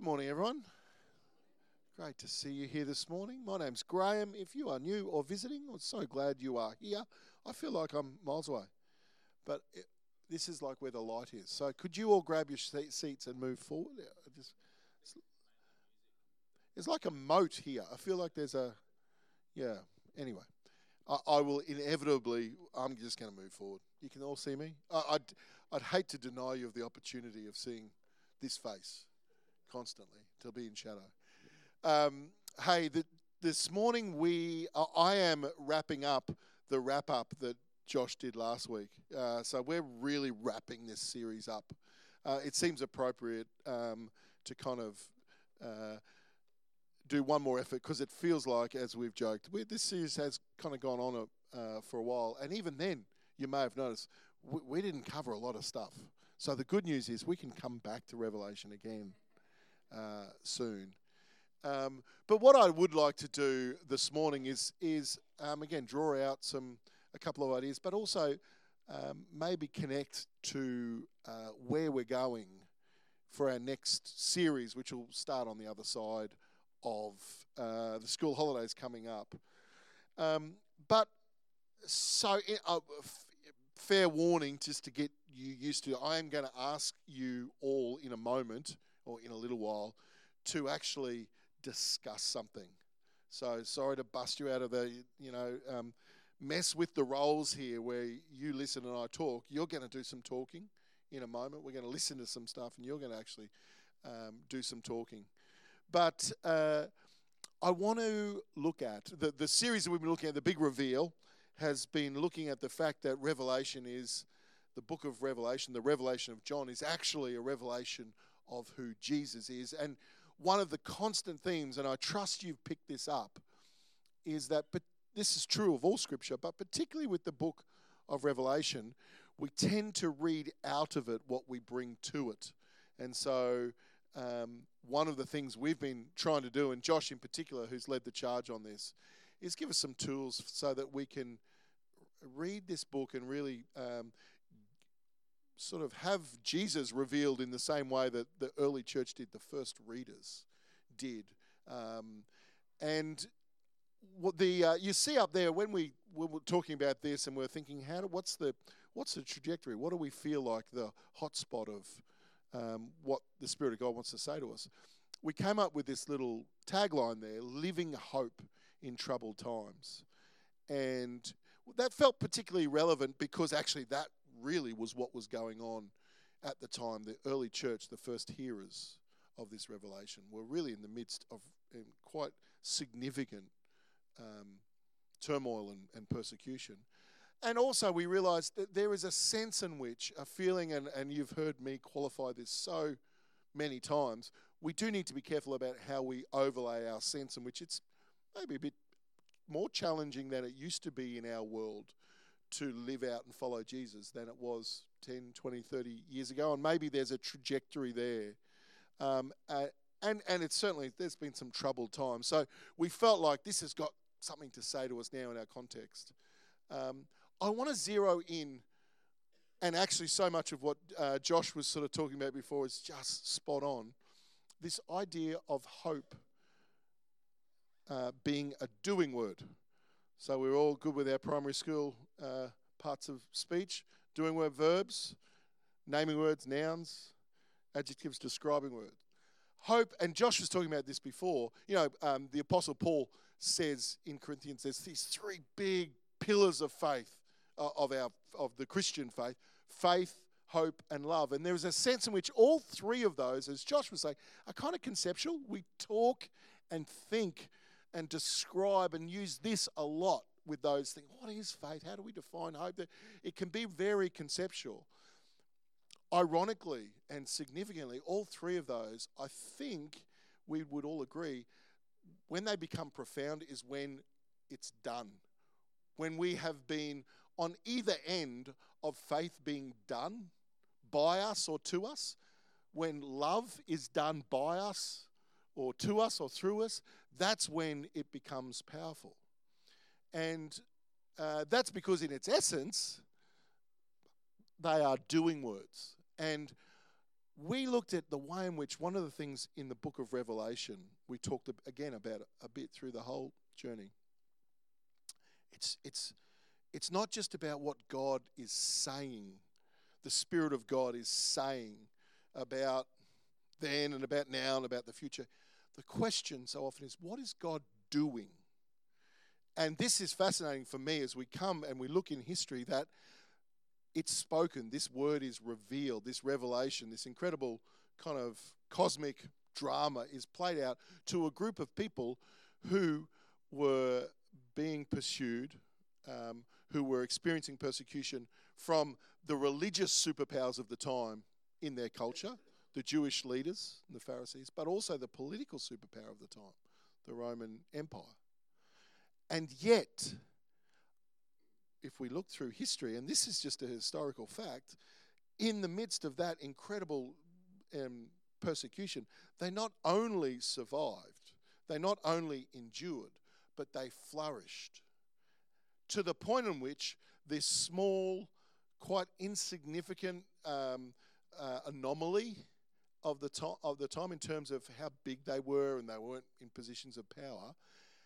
Good morning, everyone. Great to see you here this morning. My name's Graham. If you are new or visiting, I'm so glad you are here. I feel like I'm miles away, but it, this is like where the light is. So, could you all grab your seats and move forward? Just, it's like a moat here. I feel like there's a, yeah. Anyway, I, I will inevitably. I'm just going to move forward. You can all see me. I, I'd, I'd hate to deny you of the opportunity of seeing this face constantly to be in shadow. Um, hey, the, this morning we uh, I am wrapping up the wrap up that Josh did last week. Uh, so we're really wrapping this series up. Uh, it seems appropriate um, to kind of uh, do one more effort because it feels like, as we've joked, we, this series has kind of gone on a, uh, for a while, and even then, you may have noticed we, we didn't cover a lot of stuff. So the good news is we can come back to Revelation again uh, soon. Um, but what I would like to do this morning is is um, again draw out some a couple of ideas, but also um, maybe connect to uh, where we're going for our next series, which will start on the other side of uh, the school holidays coming up. Um, but so, uh, f- fair warning, just to get you used to, I am going to ask you all in a moment or in a little while to actually discuss something. So sorry to bust you out of the, you know, um, mess with the roles here where you listen and I talk. You're going to do some talking in a moment. We're going to listen to some stuff and you're going to actually um, do some talking. But uh, I want to look at the, the series that we've been looking at, The Big Reveal, has been looking at the fact that Revelation is the book of Revelation, the revelation of John, is actually a revelation of who Jesus is. And one of the constant themes, and I trust you've picked this up, is that but this is true of all scripture, but particularly with the book of Revelation, we tend to read out of it what we bring to it. And so, um, one of the things we've been trying to do, and Josh in particular, who's led the charge on this, is give us some tools so that we can read this book and really um, sort of have Jesus revealed in the same way that the early church did, the first readers did. Um, and what the uh, you see up there when we, we were talking about this and we're thinking, how do, what's the what's the trajectory? What do we feel like the hotspot of um, what the Spirit of God wants to say to us? We came up with this little tagline there: "Living hope in troubled times," and that felt particularly relevant because actually that really was what was going on at the time. The early church, the first hearers of this revelation, were really in the midst of quite significant um, turmoil and, and, persecution. And also, we realized that there is a sense in which a feeling, and, and you've heard me qualify this so many times, we do need to be careful about how we overlay our sense in which it's maybe a bit more challenging than it used to be in our world to live out and follow Jesus than it was 10, 20, 30 years ago. And maybe there's a trajectory there. Um, uh, and, and it's certainly, there's been some troubled times. So we felt like this has got something to say to us now in our context. Um, I want to zero in, and actually, so much of what uh, Josh was sort of talking about before is just spot on. This idea of hope uh, being a doing word. So we're all good with our primary school uh, parts of speech, doing word verbs, naming words, nouns, adjectives, describing words. Hope, and Josh was talking about this before. You know, um, the Apostle Paul says in Corinthians, there's these three big pillars of faith, uh, of our of the Christian faith: faith, hope, and love. And there is a sense in which all three of those, as Josh was saying, are kind of conceptual. We talk and think and describe and use this a lot with those things. What is faith? How do we define hope? It can be very conceptual. Ironically and significantly, all three of those, I think we would all agree, when they become profound is when it's done. When we have been on either end of faith being done by us or to us, when love is done by us or to us or through us, that's when it becomes powerful. And uh, that's because, in its essence, they are doing words. And we looked at the way in which one of the things in the book of Revelation, we talked again about a bit through the whole journey. It's, it's, it's not just about what God is saying, the Spirit of God is saying about then and about now and about the future. The question so often is, what is God doing? And this is fascinating for me as we come and we look in history that it's spoken, this word is revealed, this revelation, this incredible kind of cosmic drama is played out to a group of people who were being pursued, um, who were experiencing persecution from the religious superpowers of the time in their culture, the Jewish leaders and the Pharisees, but also the political superpower of the time, the Roman Empire. And yet, if we look through history, and this is just a historical fact, in the midst of that incredible um, persecution, they not only survived, they not only endured, but they flourished to the point in which this small, quite insignificant um, uh, anomaly of the, to- of the time in terms of how big they were and they weren't in positions of power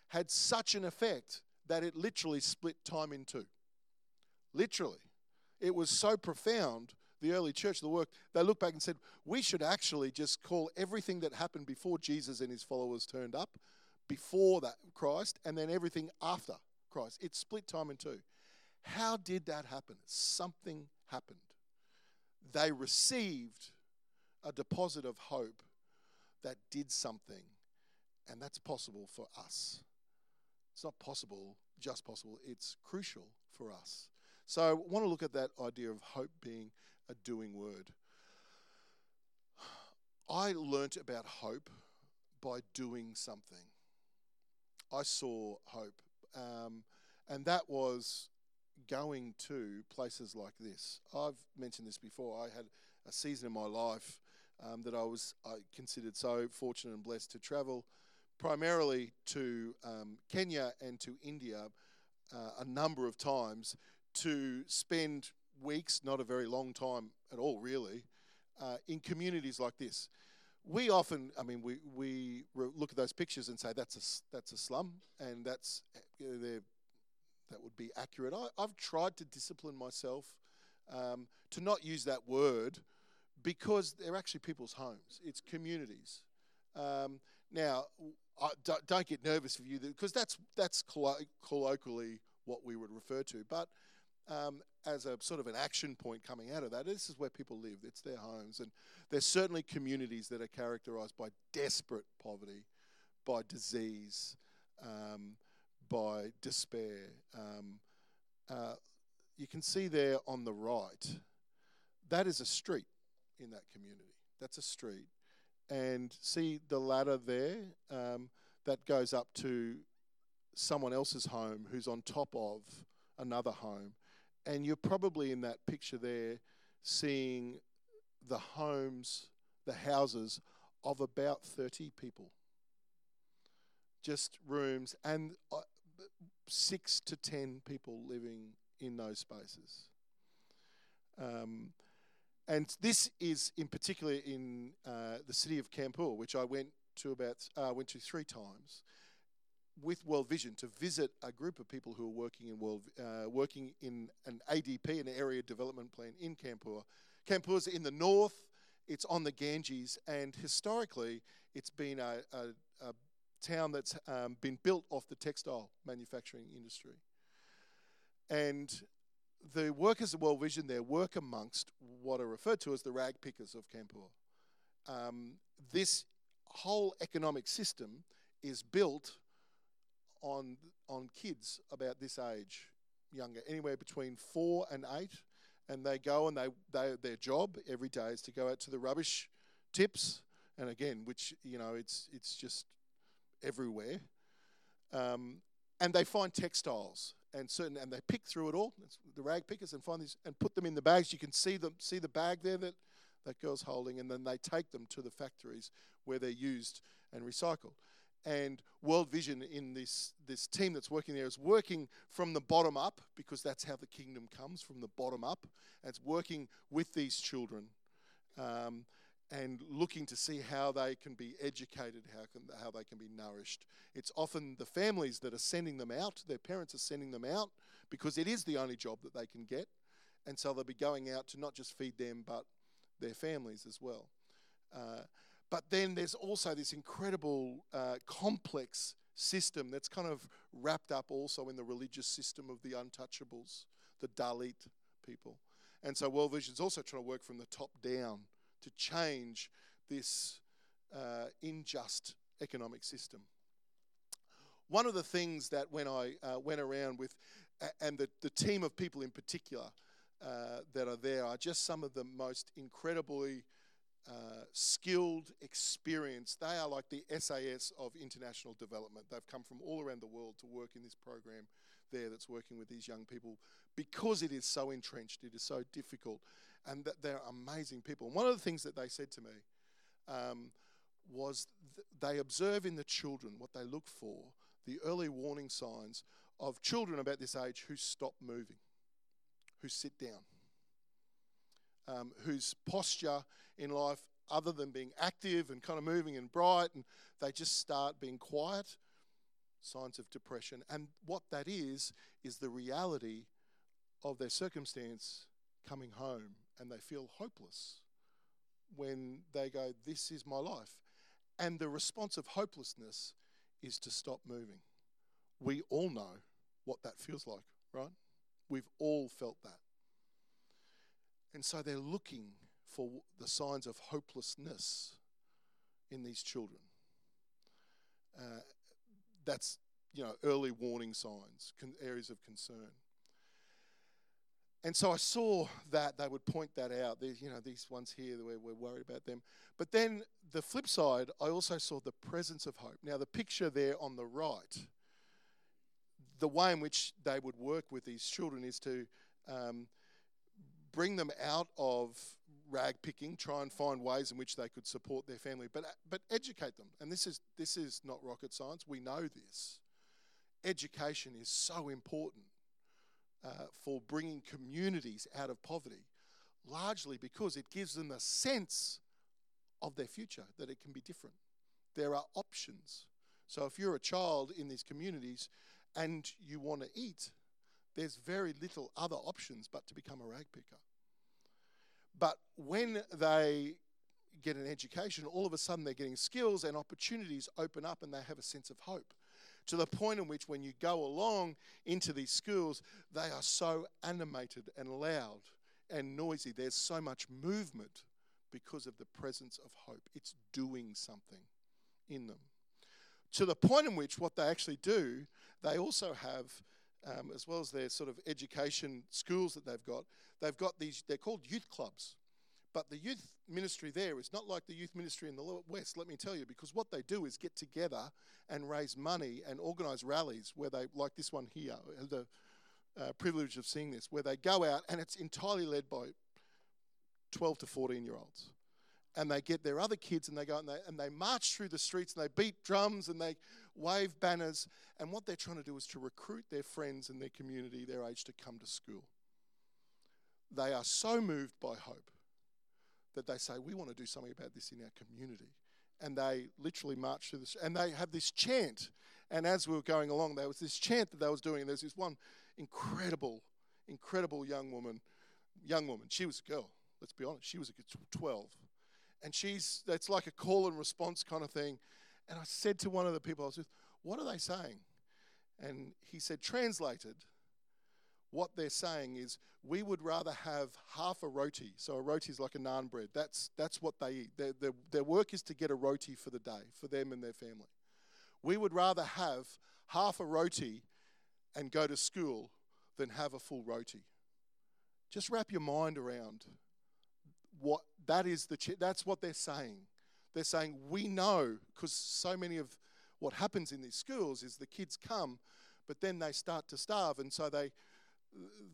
had such an effect that it literally split time in two. Literally. It was so profound, the early church, the work, they looked back and said, we should actually just call everything that happened before Jesus and his followers turned up, before that Christ, and then everything after Christ. It split time in two. How did that happen? Something happened. They received a deposit of hope that did something, and that's possible for us. It's not possible, just possible, it's crucial for us. So I want to look at that idea of hope being a doing word. I learnt about hope by doing something. I saw hope, um, and that was going to places like this. I've mentioned this before. I had a season in my life um, that I was I considered so fortunate and blessed to travel primarily to um, Kenya and to India uh, a number of times to spend weeks, not a very long time at all, really, uh, in communities like this. We often, I mean, we, we look at those pictures and say that's a, that's a slum, and that's you know, that would be accurate. I, have tried to discipline myself um, to not use that word because they're actually people's homes. It's communities. Um, now, I, don't, don't, get nervous for you because that's that's colloquially what we would refer to. But um, as a sort of an action point coming out of that, this is where people live. It's their homes, and there's certainly communities that are characterised by desperate poverty, by disease, um, by despair. Um, uh, you can see there on the right, that is a street in that community. That's a street. And see the ladder there um, that goes up to someone else's home who's on top of another home. And you're probably in that picture there seeing the homes, the houses of about 30 people. Just rooms and uh, six to 10 people living in those spaces. Um, and this is in particular in uh, the city of Kanpur, which I went to about uh, went to three times with World Vision to visit a group of people who are working in world uh, working in an ADP, an area development plan in Kanpur. Kanpur's in the north. It's on the Ganges, and historically, it's been a, a, a town that's um, been built off the textile manufacturing industry. And the workers of World Vision there work amongst what are referred to as the rag pickers of Kanpur. Um, this whole economic system is built on on kids about this age, younger, anywhere between four and eight, and they go and they, they their job every day is to go out to the rubbish tips, and again, which you know it's it's just everywhere, um, and they find textiles and certain and they pick through it all. The rag pickers and find these and put them in the bags. You can see them see the bag there that that girl's holding and then they take them to the factories where they're used and recycled. And world vision in this this team that's working there is working from the bottom up because that's how the kingdom comes from the bottom up. And it's working with these children. Um, and looking to see how they can be educated, how, can, how they can be nourished. It's often the families that are sending them out, their parents are sending them out because it is the only job that they can get. And so they'll be going out to not just feed them, but their families as well. Uh, but then there's also this incredible uh, complex system that's kind of wrapped up also in the religious system of the untouchables, the Dalit people. And so World Vision is also trying to work from the top down to change this uh, unjust economic system. One of the things that when I uh, went around with, and the, the team of people in particular uh, that are there are just some of the most incredibly uh, skilled, experienced. They are like the SAS of international development. They've come from all around the world to work in this program there that's working with these young people because it is so entrenched, it is so difficult, and that they're amazing people. And one of the things that they said to me um, was th- they observe in the children what they look for, the early warning signs of children about this age who stop moving, who sit down, um, whose posture in life, other than being active and kind of moving and bright, and they just start being quiet, signs of depression. And what that is, is the reality of their circumstance coming home and they feel hopeless when they go, This is my life. And the response of hopelessness is to stop moving. We all know what that feels like, right? We've all felt that. And so they're looking for the signs of hopelessness in these children. Uh, that's you know early warning signs, areas of concern. And so I saw that they would point that out. You know, these ones here where we're worried about them. But then the flip side, I also saw the presence of hope. Now the picture there on the right, the way in which they would work with these children is to um, bring them out of rag picking, try and find ways in which they could support their family, but, but educate them. And this is, this is not rocket science, we know this. Education is so important uh, for bringing communities out of poverty, largely because it gives them a sense of their future, that it can be different. There are options. So if you're a child in these communities and you want to eat, there's very little other options but to become a rag picker. But when they get an education, all of a sudden they're getting skills and opportunities open up and they have a sense of hope. To the point in which, when you go along into these schools, they are so animated and loud and noisy. There's so much movement because of the presence of hope. It's doing something in them. To the point in which, what they actually do, they also have um, as well as their sort of education schools that they've got, they've got these, they're called youth clubs. But the youth ministry there is not like the youth ministry in the West, let me tell you, because what they do is get together and raise money and organise rallies where they, like this one here, the uh, privilege of seeing this, where they go out and it's entirely led by 12 to 14 year olds and they get their other kids and they go and they, and they march through the streets and they beat drums and they wave banners. And what they're trying to do is to recruit their friends and their community, their age, to come to school. They are so moved by hope that they say, We want to do something about this in our community. And they literally march through this, and they have this chant. And as we were going along, there was this chant that they was doing, and there's this one incredible, incredible young woman, young woman. She was a girl. Let's be honest. She was a 12 and she's it's like a call and response kind of thing. And I said to one of the people I was with, "What are they saying?" And he said, "Translated, what they're saying is we would rather have half a roti. So a roti is like a naan bread. That's that's what they eat. Their, their, their work is to get a roti for the day for them and their family. We would rather have half a roti and go to school than have a full roti. Just wrap your mind around what that is the that's what they're saying. They're saying we know because so many of what happens in these schools is the kids come, but then they start to starve, and so they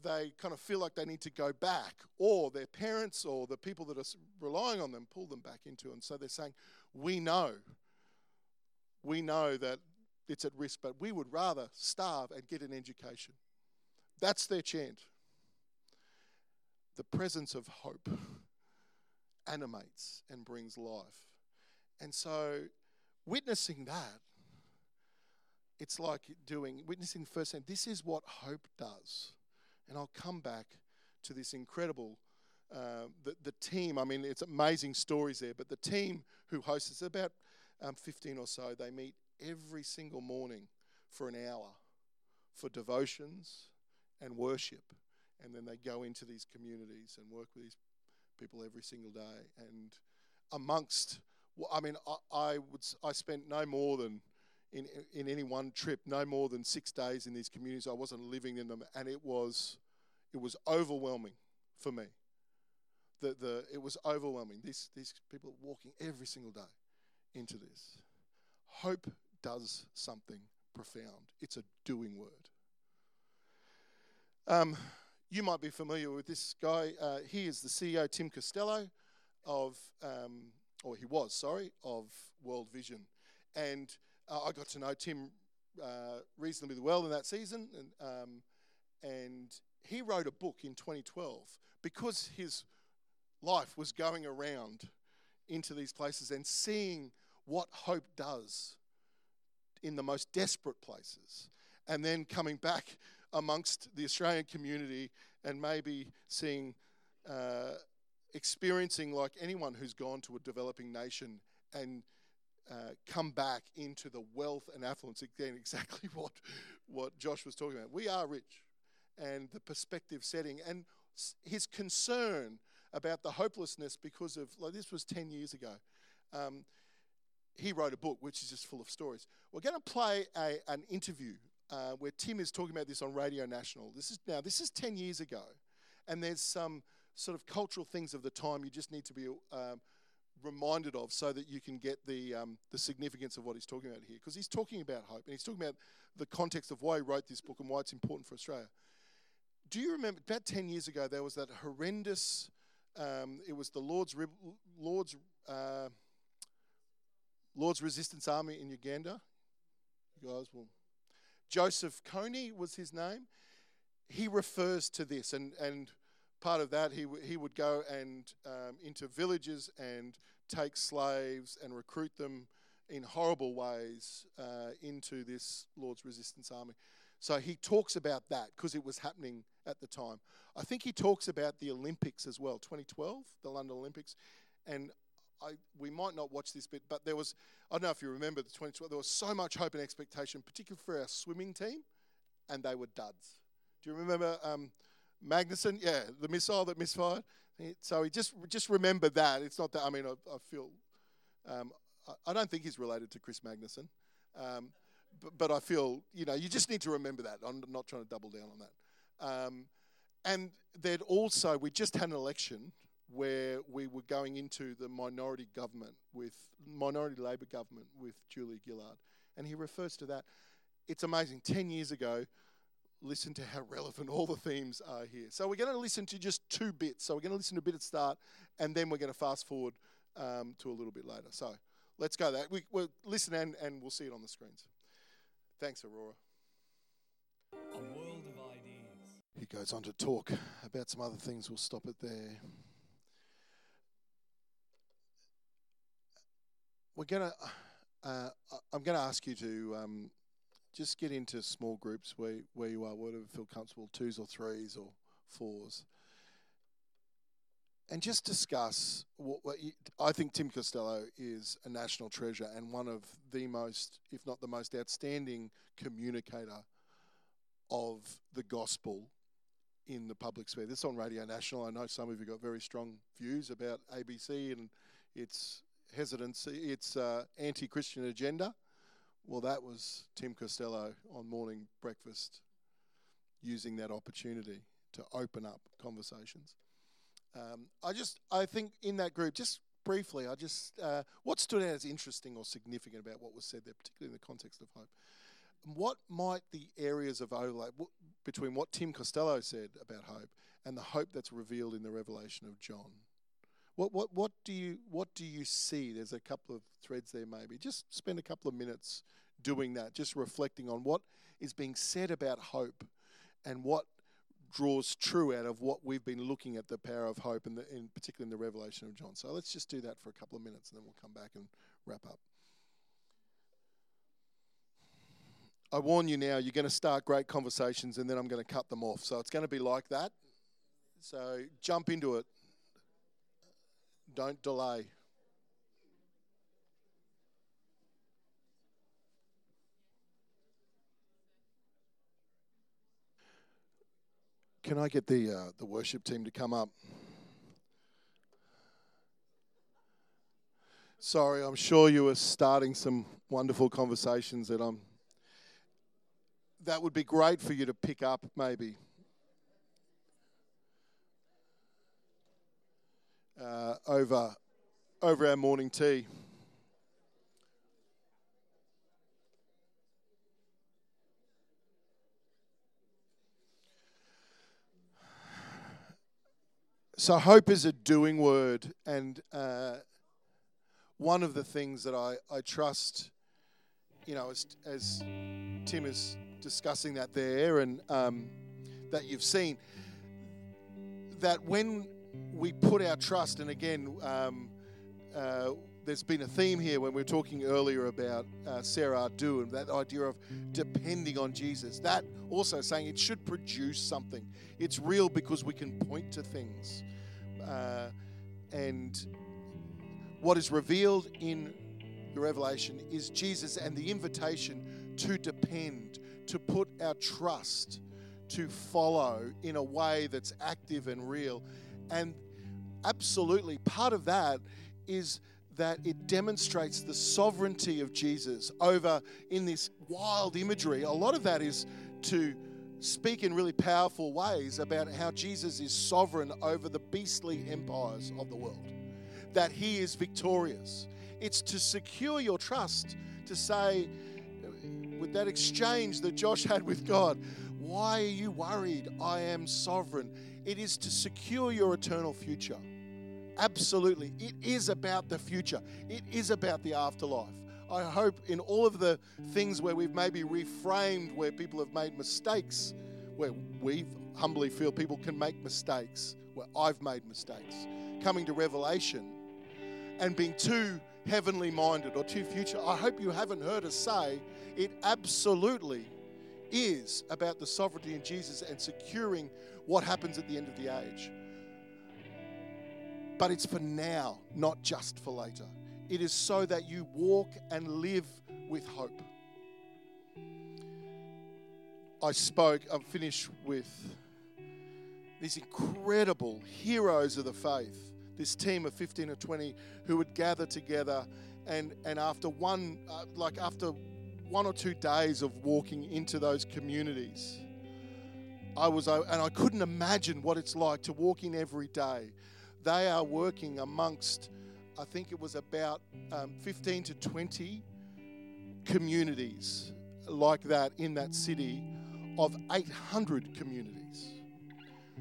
they kind of feel like they need to go back, or their parents or the people that are relying on them pull them back into. And so they're saying, We know, we know that it's at risk, but we would rather starve and get an education. That's their chant. The presence of hope animates and brings life. And so, witnessing that, it's like doing, witnessing firsthand, this is what hope does. And I'll come back to this incredible, uh, the, the team. I mean, it's amazing stories there, but the team who hosts us, about um, 15 or so, they meet every single morning for an hour for devotions and worship. And then they go into these communities and work with these people every single day. And amongst, I mean, I, I would I spent no more than in in any one trip, no more than six days in these communities. I wasn't living in them, and it was it was overwhelming for me. The the it was overwhelming. These these people walking every single day into this. Hope does something profound. It's a doing word. Um, you might be familiar with this guy. Uh, he is the CEO, Tim Costello, of, um, or he was, sorry, of World Vision. And uh, I got to know Tim uh, reasonably well in that season. And, um, and he wrote a book in 2012 because his life was going around into these places and seeing what hope does in the most desperate places, and then coming back amongst the Australian community and maybe seeing, uh, experiencing like anyone who's gone to a developing nation and uh, come back into the wealth and affluence. Again, exactly what, what Josh was talking about. We are rich, and the perspective setting, and his concern about the hopelessness because of, like, this was 10 years ago. Um, he wrote a book which is just full of stories. We're going to play a, an interview uh, where Tim is talking about this on Radio National. This is now this is ten years ago, and there's some sort of cultural things of the time you just need to be um, reminded of so that you can get the um, the significance of what he's talking about here. Because he's talking about hope, and he's talking about the context of why he wrote this book and why it's important for Australia. Do you remember about ten years ago there was that horrendous? Um, it was the Lord's Lord's uh, Lord's Resistance Army in Uganda. You guys will. Joseph Kony was his name. He refers to this, and, and part of that, he, he would go and um, into villages and take slaves and recruit them in horrible ways uh, into this Lord's Resistance Army. So he talks about that because it was happening at the time. I think he talks about the Olympics as well, 2012, the London Olympics. And I, we might not watch this bit, but there was, I don't know if you remember the 2012, there was so much hope and expectation, particularly for our swimming team, and they were duds. Do you remember um, Magnussen? Yeah, the missile that misfired. So he just just remember that. It's not that, I mean, I, I feel, um, I, I, don't think he's related to Chris Magnuson, um, but, but, I feel, you know, you just need to remember that. I'm not trying to double down on that. Um, and then also, we just had an election where we were going into the minority government with minority Labor government with Julia Gillard, and he refers to that. It's amazing. Ten years ago, listen to how relevant all the themes are here. So we're going to listen to just two bits. So we're going to listen to a bit at start, and then we're going to fast forward um, to a little bit later. So let's go that. We, will listen and, and we'll see it on the screens. Thanks, Aurora. A world of ideas. He goes on to talk about some other things. We'll stop it there. we're gonna. Uh, I'm going to ask you to um, just get into small groups where where you are, whatever feel comfortable, twos or threes or fours, and just discuss what, what you, I think Tim Costello is a national treasure and one of the most, if not the most outstanding communicator of the gospel in the public sphere. This is on Radio National. I know some of you got very strong views about ABC and its hesitancy, its uh, anti Christian agenda. Well, that was Tim Costello on morning breakfast using that opportunity to open up conversations. Um, I just, I think in that group, just briefly, I just, uh, what stood out as interesting or significant about what was said there, particularly in the context of hope? What might the areas of overlap between what Tim Costello said about hope and the hope that's revealed in the revelation of John? What, what, what, do you, what do you see? There's a couple of threads there, maybe. Just spend a couple of minutes doing that, just reflecting on what is being said about hope and what draws true out of what we've been looking at the power of hope, and in particularly in the revelation of John. So let's just do that for a couple of minutes, and then we'll come back and wrap up. I warn you now, you're going to start great conversations, and then I'm going to cut them off. So it's going to be like that. So jump into it. Don't delay. Can I get the uh, the worship team to come up? Sorry, I'm sure you were starting some wonderful conversations that I'm. That would be great for you to pick up, maybe. Uh, over, over our morning tea. So, hope is a doing word, and uh, one of the things that I, I trust, you know, as, as Tim is discussing that there, and um, that you've seen, that when we put our trust, and again, um, uh, there's been a theme here when we were talking earlier about uh, Sarah Ardou and that idea of depending on Jesus. That also saying it should produce something. It's real because we can point to things. Uh, and what is revealed in the revelation is Jesus and the invitation to depend, to put our trust, to follow in a way that's active and real. And absolutely, part of that is that it demonstrates the sovereignty of Jesus over in this wild imagery. A lot of that is to speak in really powerful ways about how Jesus is sovereign over the beastly empires of the world, that he is victorious. It's to secure your trust, to say, with that exchange that Josh had with God, why are you worried? I am sovereign. It is to secure your eternal future. Absolutely. It is about the future, it is about the afterlife. I hope in all of the things where we've maybe reframed, where people have made mistakes, where we humbly feel people can make mistakes, where I've made mistakes, coming to Revelation and being too heavenly minded or too future. I hope you haven't heard us say it absolutely is about the sovereignty in Jesus and securing what happens at the end of the age. But it's for now, not just for later. It is so that you walk and live with hope. I spoke, I'm finished with these incredible heroes of the faith, this team of 15 or 20 who would gather together and, and after one, uh, like after one or two days of walking into those communities, I was, uh, and I couldn't imagine what it's like to walk in every day. They are working amongst I think it was about um, 15 to 20 communities like that in that city of 800 communities.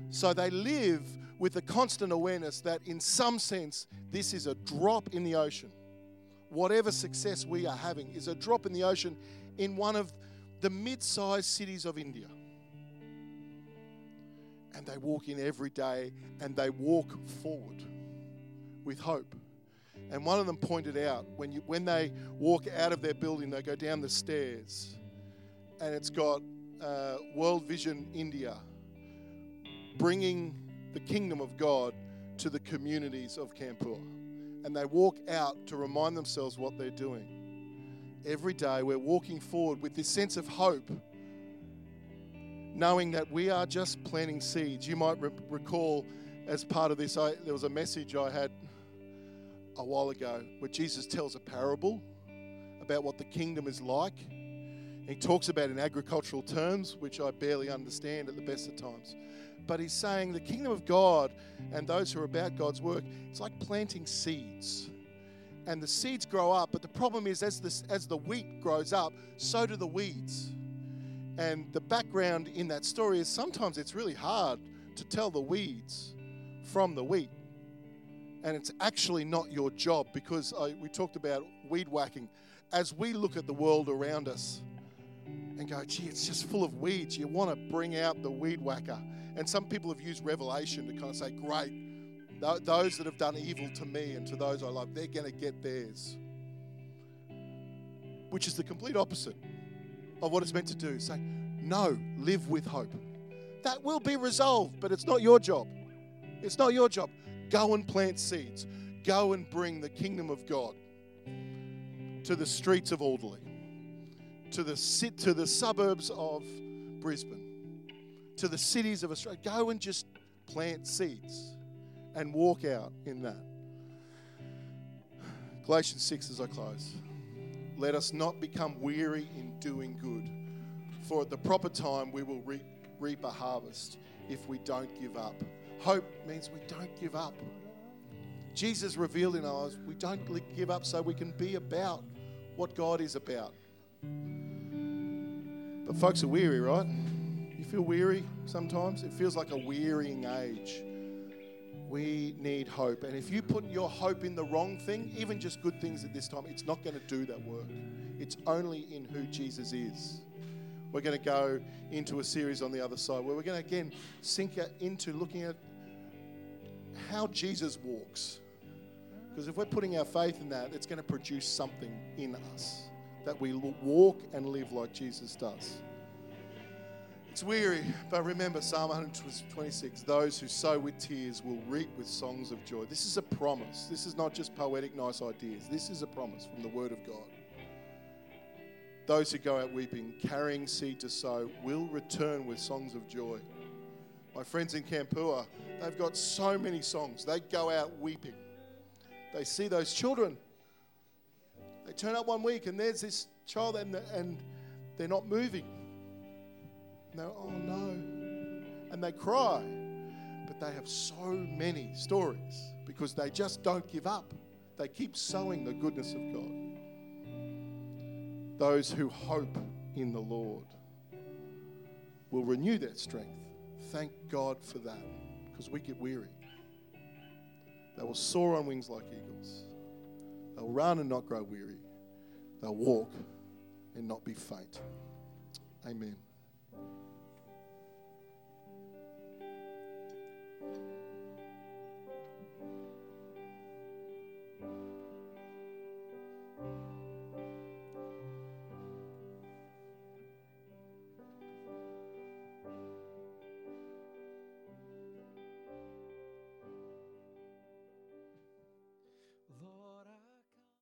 So they live with the constant awareness that, in some sense, this is a drop in the ocean. Whatever success we are having is a drop in the ocean in one of the mid sized cities of India. And they walk in every day and they walk forward with hope. And one of them pointed out when, you, when they walk out of their building, they go down the stairs, and it's got uh, World Vision India bringing the kingdom of God to the communities of Kanpur. And they walk out to remind themselves what they're doing. Every day, we're walking forward with this sense of hope, knowing that we are just planting seeds. You might re- recall, as part of this, I, there was a message I had a while ago where Jesus tells a parable about what the kingdom is like. He talks about in agricultural terms, which I barely understand at the best of times. But he's saying the kingdom of God and those who are about God's work, it's like planting seeds. And the seeds grow up, but the problem is as the, as the wheat grows up, so do the weeds. And the background in that story is sometimes it's really hard to tell the weeds from the wheat and it's actually not your job because I, we talked about weed whacking. As we look at the world around us and go, gee, it's just full of weeds, you want to bring out the weed whacker And some people have used revelation to kind of say, great, th- those that have done evil to me and to those I love, they're going to get theirs. Which is the complete opposite of what it's meant to do. Say, no, live with hope. That will be resolved, but it's not your job. It's not your job. Go and plant seeds. Go and bring the kingdom of God to the streets of Alderley, to the, to the suburbs of Brisbane, to the cities of Australia. Go and just plant seeds and walk out in that. Galatians 6 as I close. Let us not become weary in doing good, for at the proper time we will reap, reap a harvest if we don't give up. Hope means we don't give up. Jesus revealed in us we don't give up so we can be about what God is about. But folks are weary, right? You feel weary sometimes? It feels like a wearying age. We need hope. And if you put your hope in the wrong thing, even just good things at this time, it's not going to do that work. It's only in who Jesus is. We're going to go into a series on the other side where we're going to again sink into looking at how Jesus walks. Because if we're putting our faith in that, it's going to produce something in us that we walk and live like Jesus does. It's weary, but remember Psalm 126 those who sow with tears will reap with songs of joy. This is a promise. This is not just poetic, nice ideas. This is a promise from the Word of God. Those who go out weeping, carrying seed to sow, will return with songs of joy. My friends in Kanpur, they've got so many songs. They go out weeping. They see those children. They turn up one week and there's this child and, and they're not moving. They're, oh no. And they cry. But they have so many stories because they just don't give up. They keep sowing the goodness of God. Those who hope in the Lord will renew their strength. Thank God for that because we get weary. They will soar on wings like eagles. They'll run and not grow weary. They'll walk and not be faint. Amen.